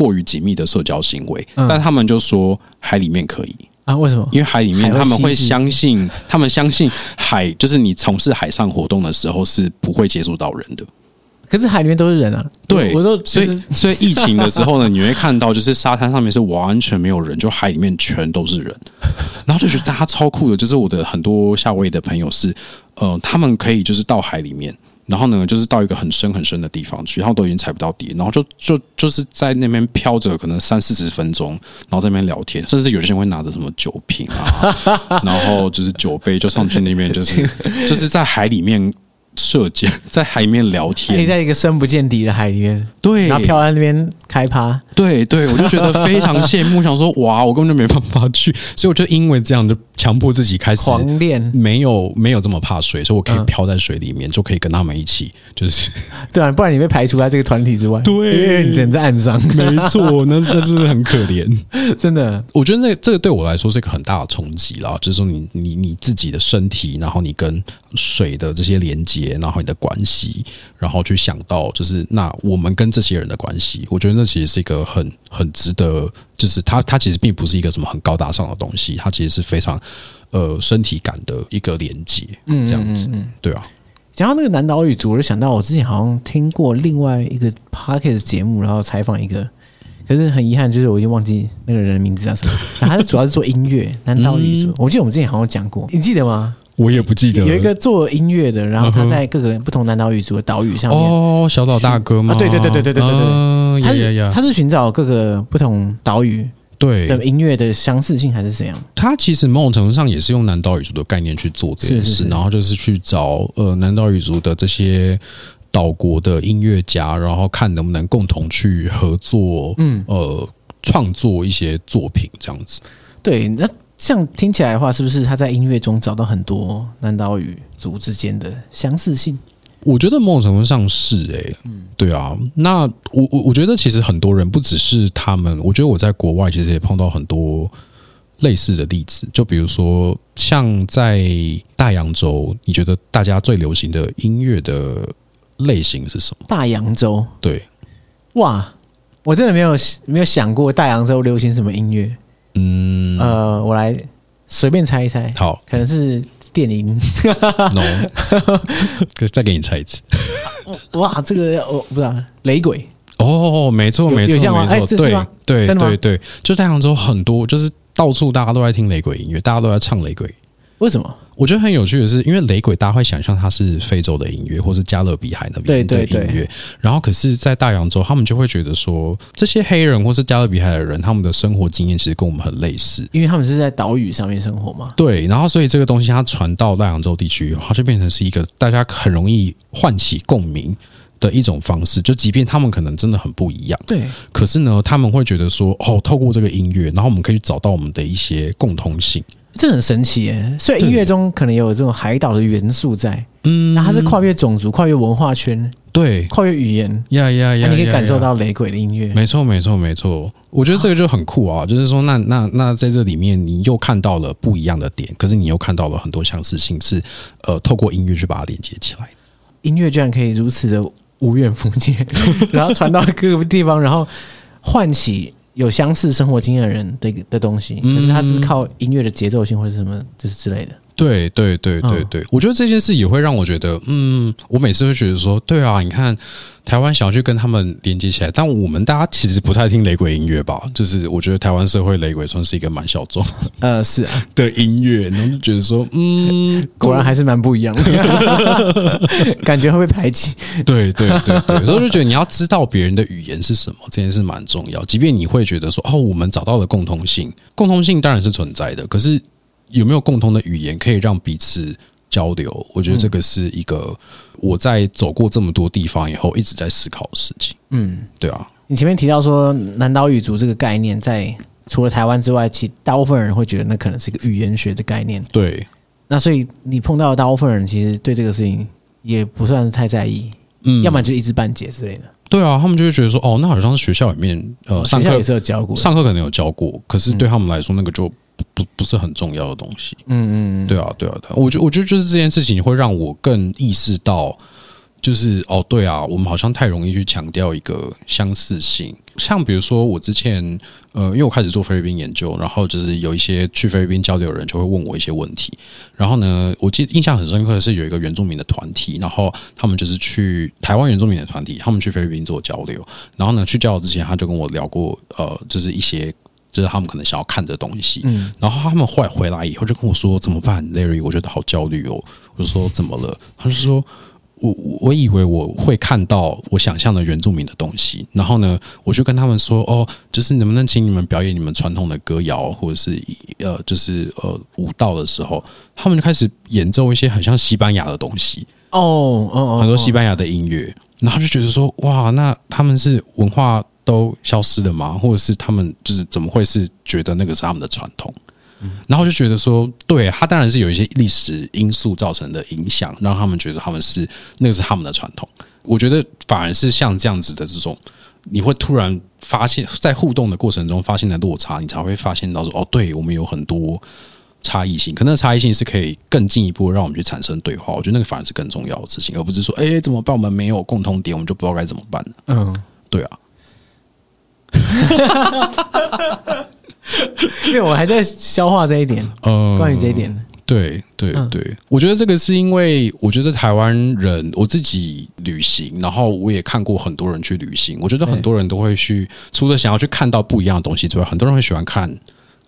过于紧密的社交行为，但他们就说海里面可以啊？为什么？因为海里面他们会相信，他们相信海就是你从事海上活动的时候是不会接触到人的。可是海里面都是人啊！对，我说，所以所以疫情的时候呢，你会看到就是沙滩上面是完全没有人，就海里面全都是人，然后就觉得大家超酷的。就是我的很多夏威夷的朋友是，呃，他们可以就是到海里面。然后呢，就是到一个很深很深的地方去，然后都已经踩不到底，然后就就就是在那边飘着，可能三四十分钟，然后在那边聊天，甚至有些人会拿着什么酒瓶啊，然后就是酒杯就上去那边，就是就是在海里面射箭，在海里面聊天，可以在一个深不见底的海里面，对，然后飘在那边开趴，对对，我就觉得非常羡慕，想说哇，我根本就没办法去，所以我就因为这样就强迫自己开始狂练，没有没有这么怕水，所以我可以漂在水里面，嗯、就可以跟他们一起，就是 对啊，不然你被排除在这个团体之外，对，因为你只能在岸上，没错，那那真的很可怜，真的，我觉得那这个对我来说是一个很大的冲击啦，就是说你你你自己的身体，然后你跟水的这些连接，然后你的关系，然后去想到就是那我们跟这些人的关系，我觉得那其实是一个很很值得，就是它它其实并不是一个什么很高大上的东西，它其实是非常呃身体感的一个连接，嗯，这样子，嗯，对啊。讲到那个南岛语族，我就想到我之前好像听过另外一个 podcast 节目，然后采访一个，可是很遗憾，就是我已经忘记那个人的名字叫什么。他是主要是做音乐，南岛语族，嗯、我记得我们之前好像讲过，你记得吗？我也不记得。有一个做音乐的，然后他在各个不同南岛语族的岛屿上面。哦，小岛大哥吗？啊，对对对对对对对对。他是他是寻找各个不同岛屿对的音乐的相似性还是怎样？他其实某种程度上也是用南岛语族的概念去做这件事，然后就是去找呃南岛语族的这些岛国的音乐家，然后看能不能共同去合作，嗯呃创作一些作品这样子。对，那。像听起来的话，是不是他在音乐中找到很多南岛语族之间的相似性？我觉得某种程度上是诶、欸，嗯，对啊。那我我我觉得其实很多人不只是他们，我觉得我在国外其实也碰到很多类似的例子。就比如说，像在大洋洲，你觉得大家最流行的音乐的类型是什么？大洋洲，对，哇，我真的没有没有想过大洋洲流行什么音乐。嗯，呃，我来随便猜一猜，好，可能是电音。No，可是再给你猜一次。哇，这个我不知道，雷鬼。哦，没错，没错，没错，对，对，对，对，就太阳州很多，就是到处大家都在听雷鬼音乐，大家都在唱雷鬼。为什么？我觉得很有趣的是，因为雷鬼大家会想象它是非洲的音乐，或是加勒比海那边的音乐。对对对。然后，可是，在大洋洲，他们就会觉得说，这些黑人或是加勒比海的人，他们的生活经验其实跟我们很类似，因为他们是在岛屿上面生活嘛。对。然后，所以这个东西它传到大洋洲地区，它就变成是一个大家很容易唤起共鸣的一种方式。就即便他们可能真的很不一样，对。可是呢，他们会觉得说，哦，透过这个音乐，然后我们可以找到我们的一些共通性。这很神奇耶！所以音乐中可能有这种海岛的元素在，嗯，那它是跨越种族、跨越文化圈，对，跨越语言，呀呀呀！你可以感受到雷鬼的音乐，没错，没错，没错。我觉得这个就很酷啊！就是说，那那那在这里面，你又看到了不一样的点，可是你又看到了很多相似性，是呃，透过音乐去把它连接起来。音乐居然可以如此的无远弗届，然后传到各个地方，然后唤起。有相似生活经验的人的的东西，可是他只是靠音乐的节奏性或者什么，就是之类的。对对对对对，我觉得这件事也会让我觉得，嗯，我每次会觉得说，对啊，你看台湾想要去跟他们连接起来，但我们大家其实不太听雷鬼音乐吧？就是我觉得台湾社会雷鬼算是一个蛮小众，呃，是啊 的音乐，然后就觉得说，嗯，果然还是蛮不一样的，感觉会被排挤。对对对对，所以就觉得你要知道别人的语言是什么，这件事蛮重要。即便你会觉得说，哦，我们找到了共通性，共通性当然是存在的，可是。有没有共同的语言可以让彼此交流？我觉得这个是一个我在走过这么多地方以后一直在思考的事情。嗯，对啊。你前面提到说南岛语族这个概念，在除了台湾之外，其大部分人会觉得那可能是一个语言学的概念。对。那所以你碰到的大部分人，其实对这个事情也不算是太在意。嗯。要么就一知半解之类的。对啊，他们就会觉得说，哦，那好像是学校里面呃，上课也是有教过，上课可能有教过，可是对他们来说，那个就。不不是很重要的东西，嗯嗯，对啊对啊对啊，我觉我觉得就是这件事情会让我更意识到，就是哦对啊，我们好像太容易去强调一个相似性，像比如说我之前呃，因为我开始做菲律宾研究，然后就是有一些去菲律宾交流的人就会问我一些问题，然后呢，我记得印象很深刻的是有一个原住民的团体，然后他们就是去台湾原住民的团体，他们去菲律宾做交流，然后呢去交流之前他就跟我聊过，呃，就是一些。就是他们可能想要看的东西，嗯，然后他们后来回来以后就跟我说怎么办，Larry，我觉得好焦虑哦。我就说怎么了？他就说我我以为我会看到我想象的原住民的东西，然后呢，我就跟他们说哦，就是能不能请你们表演你们传统的歌谣或者是呃，就是呃舞蹈的时候，他们就开始演奏一些很像西班牙的东西哦哦，很多西班牙的音乐，然后就觉得说哇，那他们是文化。都消失了吗？或者是他们就是怎么会是觉得那个是他们的传统？然后就觉得说，对，他当然是有一些历史因素造成的影响，让他们觉得他们是那个是他们的传统。我觉得反而是像这样子的这种，你会突然发现，在互动的过程中发现的落差，你才会发现到说，哦，对我们有很多差异性，可那差异性是可以更进一步让我们去产生对话。我觉得那个反而是更重要的事情，而不是说，哎，怎么办？我们没有共同点，我们就不知道该怎么办。嗯，对啊。因为我还在消化这一点，嗯，关于这一点，对对对，我觉得这个是因为我觉得台湾人，我自己旅行，然后我也看过很多人去旅行，我觉得很多人都会去，除了想要去看到不一样的东西之外，很多人会喜欢看，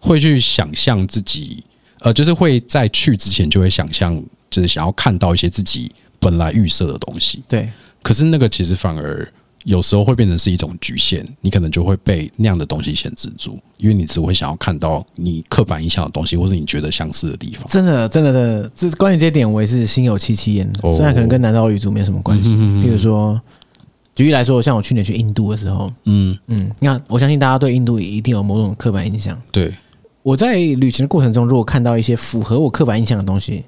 会去想象自己，呃，就是会在去之前就会想象，就是想要看到一些自己本来预设的东西，对，可是那个其实反而。有时候会变成是一种局限，你可能就会被那样的东西限制住，因为你只会想要看到你刻板印象的东西，或是你觉得相似的地方。真的，真的的，这关于这点，我也是心有戚戚焉。虽然可能跟南岛语族没什么关系，比如说，举例来说，像我去年去印度的时候，嗯嗯，那，我相信大家对印度也一定有某种刻板印象。对，我在旅行的过程中，如果看到一些符合我刻板印象的东西，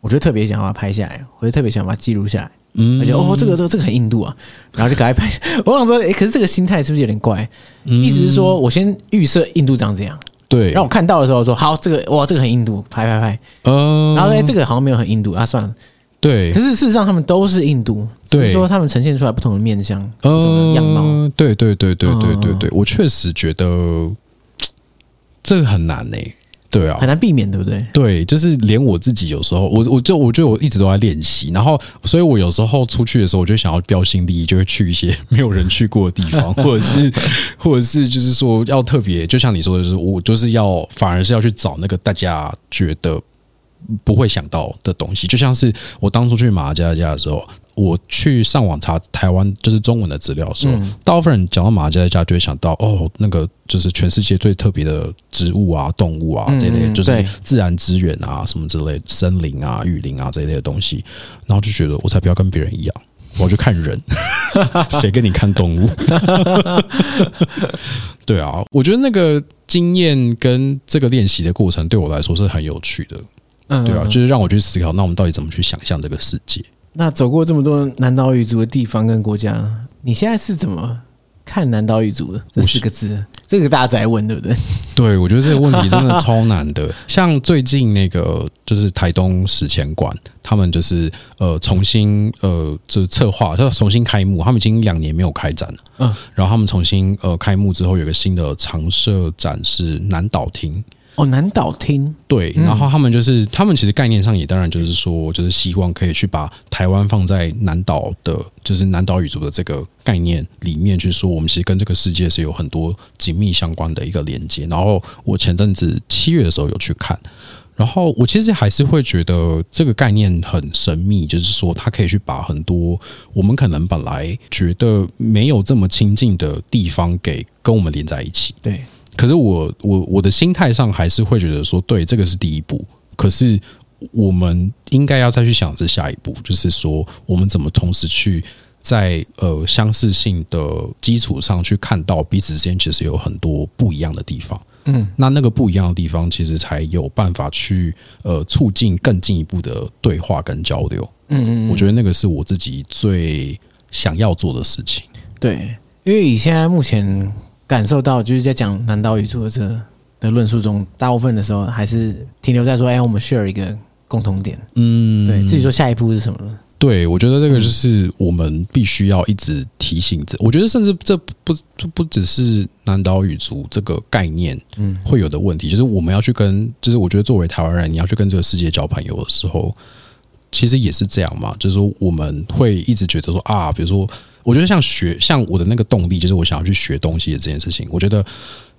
我就特别想把它拍下来，我就特别想把它记录下来。嗯，而且哦，这个这个这个很印度啊，然后就赶快拍。我想说，诶，可是这个心态是不是有点怪？意思是说我先预设印度长这样，对，让我看到的时候说好，这个哇，这个很印度，拍拍拍。嗯，然后诶，这个好像没有很印度啊，算了。对，可是事实上他们都是印度，对，说他们呈现出来不同的面相，不同的样貌。对对对对对对对，我确实觉得 这个很难诶。对啊，很难避免，对不对？对，就是连我自己有时候，我我就我觉得我一直都在练习，然后，所以我有时候出去的时候，我就想要标新立异，就会去一些 没有人去过的地方，或者是，或者是，就是说要特别，就像你说的，就是我就是要，反而是要去找那个大家觉得不会想到的东西，就像是我当初去马来加斯加的时候。我去上网查台湾就是中文的资料的时候，嗯、大部分人讲到马加加就会想到哦，那个就是全世界最特别的植物啊、动物啊这一类，就是自然资源啊什么之类，森林啊、雨林啊这一类的东西，然后就觉得我才不要跟别人一样，我要去看人，谁跟你看动物？对啊，我觉得那个经验跟这个练习的过程对我来说是很有趣的，对啊，就是让我去思考，那我们到底怎么去想象这个世界？那走过这么多南岛语族的地方跟国家，你现在是怎么看南岛语族的这四个字？这个大家在问，对不对？对，我觉得这个问题真的超难的。像最近那个就是台东史前馆，他们就是呃重新呃就是策划，就重新开幕，他们已经两年没有开展了。嗯，然后他们重新呃开幕之后，有个新的常设展是南岛厅。哦，南岛厅对，然后他们就是，他们其实概念上也当然就是说，就是希望可以去把台湾放在南岛的，就是南岛语族的这个概念里面去说，我们其实跟这个世界是有很多紧密相关的一个连接。然后我前阵子七月的时候有去看，然后我其实还是会觉得这个概念很神秘，就是说它可以去把很多我们可能本来觉得没有这么亲近的地方给跟我们连在一起。对。可是我我我的心态上还是会觉得说，对，这个是第一步。可是我们应该要再去想这下一步，就是说我们怎么同时去在呃相似性的基础上去看到彼此之间其实有很多不一样的地方。嗯，那那个不一样的地方，其实才有办法去呃促进更进一步的对话跟交流。嗯嗯，我觉得那个是我自己最想要做的事情。对，因为以现在目前。感受到就是在讲南岛语族的这的论述中，大部分的时候还是停留在说：“哎，我们 share 一个共同点。”嗯，对，自己说下一步是什么呢？对，我觉得这个就是我们必须要一直提醒着。我觉得甚至这不不只是南岛语族这个概念，嗯，会有的问题，就是我们要去跟，就是我觉得作为台湾人，你要去跟这个世界交朋友的时候，其实也是这样嘛。就是说我们会一直觉得说啊，比如说。我觉得像学，像我的那个动力，就是我想要去学东西的这件事情。我觉得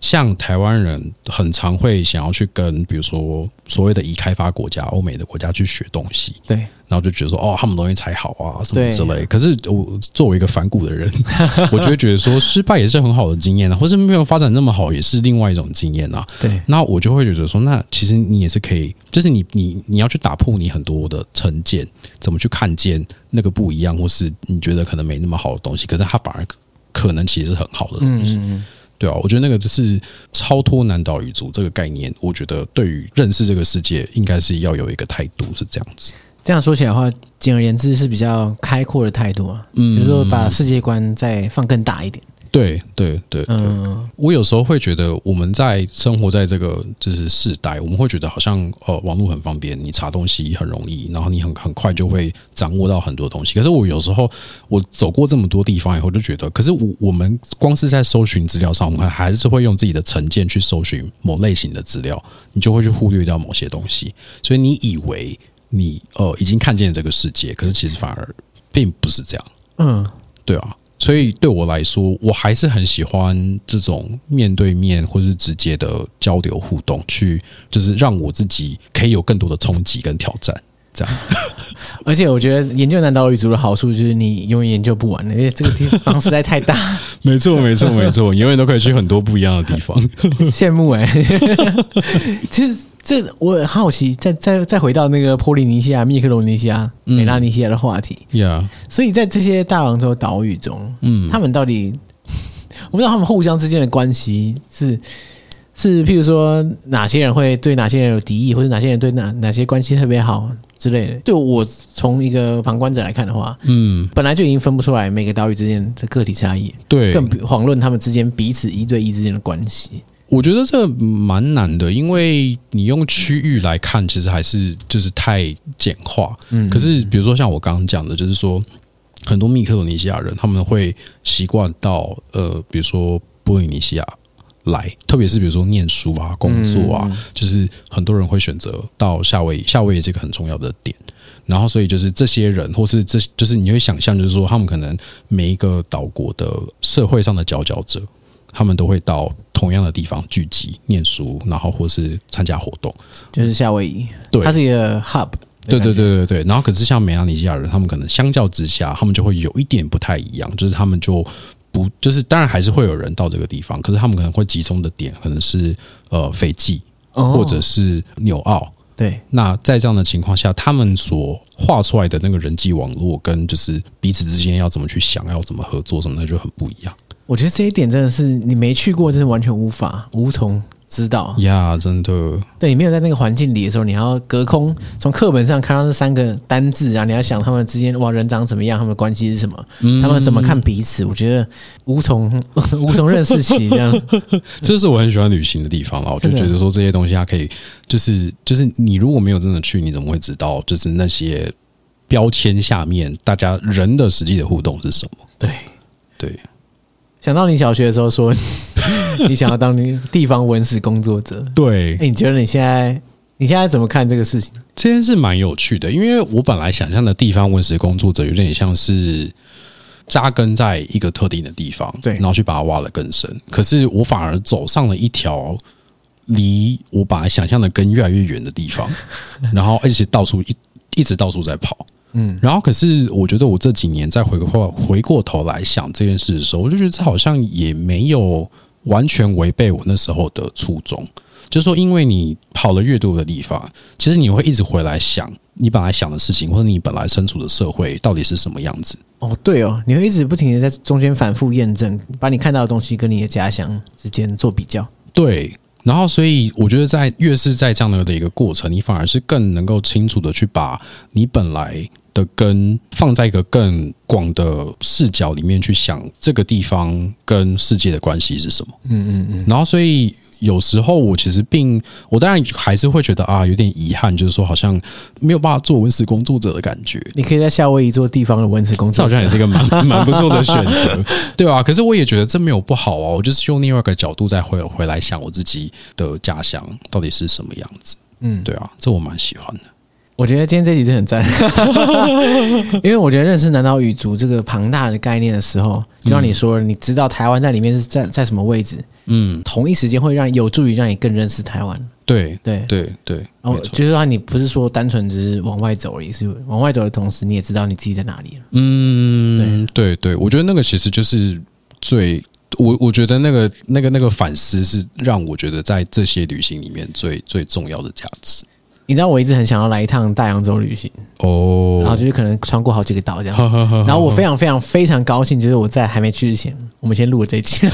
像台湾人很常会想要去跟，比如说所谓的已开发国家、欧美的国家去学东西。对。然后就觉得说，哦，他们东西才好啊，什么之类。可是我作为一个反骨的人，我就会觉得说，失败也是很好的经验啊，或是没有发展那么好，也是另外一种经验啊。对。那我就会觉得说，那其实你也是可以，就是你你你要去打破你很多的成见，怎么去看见那个不一样，或是你觉得可能没那么好的东西，可是它反而可能其实是很好的东西。嗯嗯对啊，我觉得那个就是超脱南岛语族这个概念，我觉得对于认识这个世界，应该是要有一个态度是这样子。这样说起来的话，简而言之是比较开阔的态度啊，嗯，就是说把世界观再放更大一点。对对对，嗯，我有时候会觉得我们在生活在这个就是世代，我们会觉得好像呃网络很方便，你查东西很容易，然后你很很快就会掌握到很多东西。可是我有时候我走过这么多地方以后，就觉得，可是我我们光是在搜寻资料上，我们还是会用自己的成见去搜寻某类型的资料，你就会去忽略掉某些东西。所以你以为你呃已经看见了这个世界，可是其实反而并不是这样。嗯，对啊。所以对我来说，我还是很喜欢这种面对面或是直接的交流互动，去就是让我自己可以有更多的冲击跟挑战。这样，而且我觉得研究南岛语族的好处就是你永远研究不完的，因为这个地方实在太大。没错，没错，没错，你 永远都可以去很多不一样的地方。羡慕哎、欸，其实。这我很好奇，再再再回到那个波利尼西亚、密克罗尼西亚、美拉尼西亚的话题。所以在这些大洋洲岛屿中，嗯，他们到底 我不知道他们互相之间的关系是是，譬如说哪些人会对哪些人有敌意，或者哪些人对哪哪些关系特别好之类的。就我从一个旁观者来看的话，嗯，本来就已经分不出来每个岛屿之间的个体差异，对，更遑论他们之间彼此一对一之间的关系。我觉得这蛮难的，因为你用区域来看，其实还是就是太简化。嗯，可是比如说像我刚刚讲的，就是说很多密克罗尼西亚人他们会习惯到呃，比如说波利尼西亚来，特别是比如说念书啊、工作啊，就是很多人会选择到夏威夷。夏威夷这个很重要的点，然后所以就是这些人，或是这就是你会想象，就是说他们可能每一个岛国的社会上的佼佼者。他们都会到同样的地方聚集、念书，然后或是参加活动，就是夏威夷，对，它是一个 hub。对对对对对。然后，可是像美拉尼西亚人，他们可能相较之下，他们就会有一点不太一样，就是他们就不，就是当然还是会有人到这个地方，可是他们可能会集中的点可能是呃斐济，或者是纽澳。对。那在这样的情况下，他们所画出来的那个人际网络，跟就是彼此之间要怎么去想，要怎么合作什么的，就很不一样。我觉得这一点真的是你没去过，真的完全无法无从知道呀！Yeah, 真的，对你没有在那个环境里的时候，你还要隔空从课本上看到这三个单字啊，你要想他们之间哇人长怎么样，他们的关系是什么，嗯、他们怎么看彼此？我觉得无从无从认识起，这样。这是我很喜欢旅行的地方了。我就觉得说这些东西它可以，就是就是你如果没有真的去，你怎么会知道？就是那些标签下面大家人的实际的互动是什么？对对。想到你小学的时候说，你想要当地方文史工作者，对，哎，你觉得你现在你现在怎么看这个事情？这件事蛮有趣的，因为我本来想象的地方文史工作者有点像是扎根在一个特定的地方，对，然后去把它挖得更深。可是我反而走上了一条离我本来想象的根越来越远的地方，然后而且到处一一直到处在跑。嗯，然后可是我觉得我这几年再回过回过头来想这件事的时候，我就觉得这好像也没有完全违背我那时候的初衷。就是说，因为你跑了越多的地方，其实你会一直回来想你本来想的事情，或者你本来身处的社会到底是什么样子。哦，对哦，你会一直不停的在中间反复验证，把你看到的东西跟你的家乡之间做比较。对，然后所以我觉得在越是在这样的一个过程，你反而是更能够清楚的去把你本来。的根放在一个更广的视角里面去想这个地方跟世界的关系是什么？嗯嗯嗯。然后，所以有时候我其实并我当然还是会觉得啊，有点遗憾，就是说好像没有办法做文史工作者的感觉。你可以在夏威夷做地方的文史工作者，这好像也是一个蛮蛮不错的选择，对吧？可是我也觉得这没有不好啊。我就是用另外一个角度再回回来想我自己的家乡到底是什么样子。嗯，对啊，这我蛮喜欢的。我觉得今天这集是很赞，因为我觉得认识南岛语族这个庞大的概念的时候，就像你说，你知道台湾在里面是在在什么位置，嗯，同一时间会让有助于让你更认识台湾。对对对对，然后就是说，你不是说单纯只是往外走而已，是往外走的同时，你也知道你自己在哪里了。嗯，对对对，我觉得那个其实就是最我我觉得那个那个那个反思是让我觉得在这些旅行里面最最重要的价值。你知道我一直很想要来一趟大洋洲旅行哦，然后就是可能穿过好几个岛这样。然后我非常非常非常高兴，就是我在还没去之前，我们先录了这一期，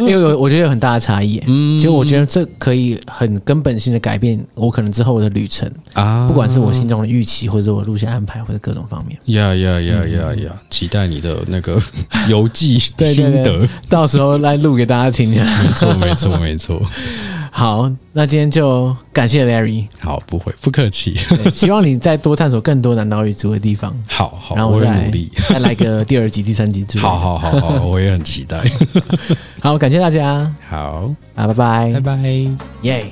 因为有我觉得有很大的差异。嗯，就我觉得这可以很根本性的改变我可能之后的旅程啊，不管是我心中的预期，或者是我路线安排，或者各种方面。呀呀呀呀呀！期待你的那个游记心得，到时候来录给大家听。没错，没错，没错。好，那今天就感谢 Larry。好，不会，不客气。希望你再多探索更多南岛语族的地方。好好，然后我会努力，再来个第二集、第三集之类。好好好好，我也很期待。好，感谢大家。好，啊，拜拜，拜拜，耶。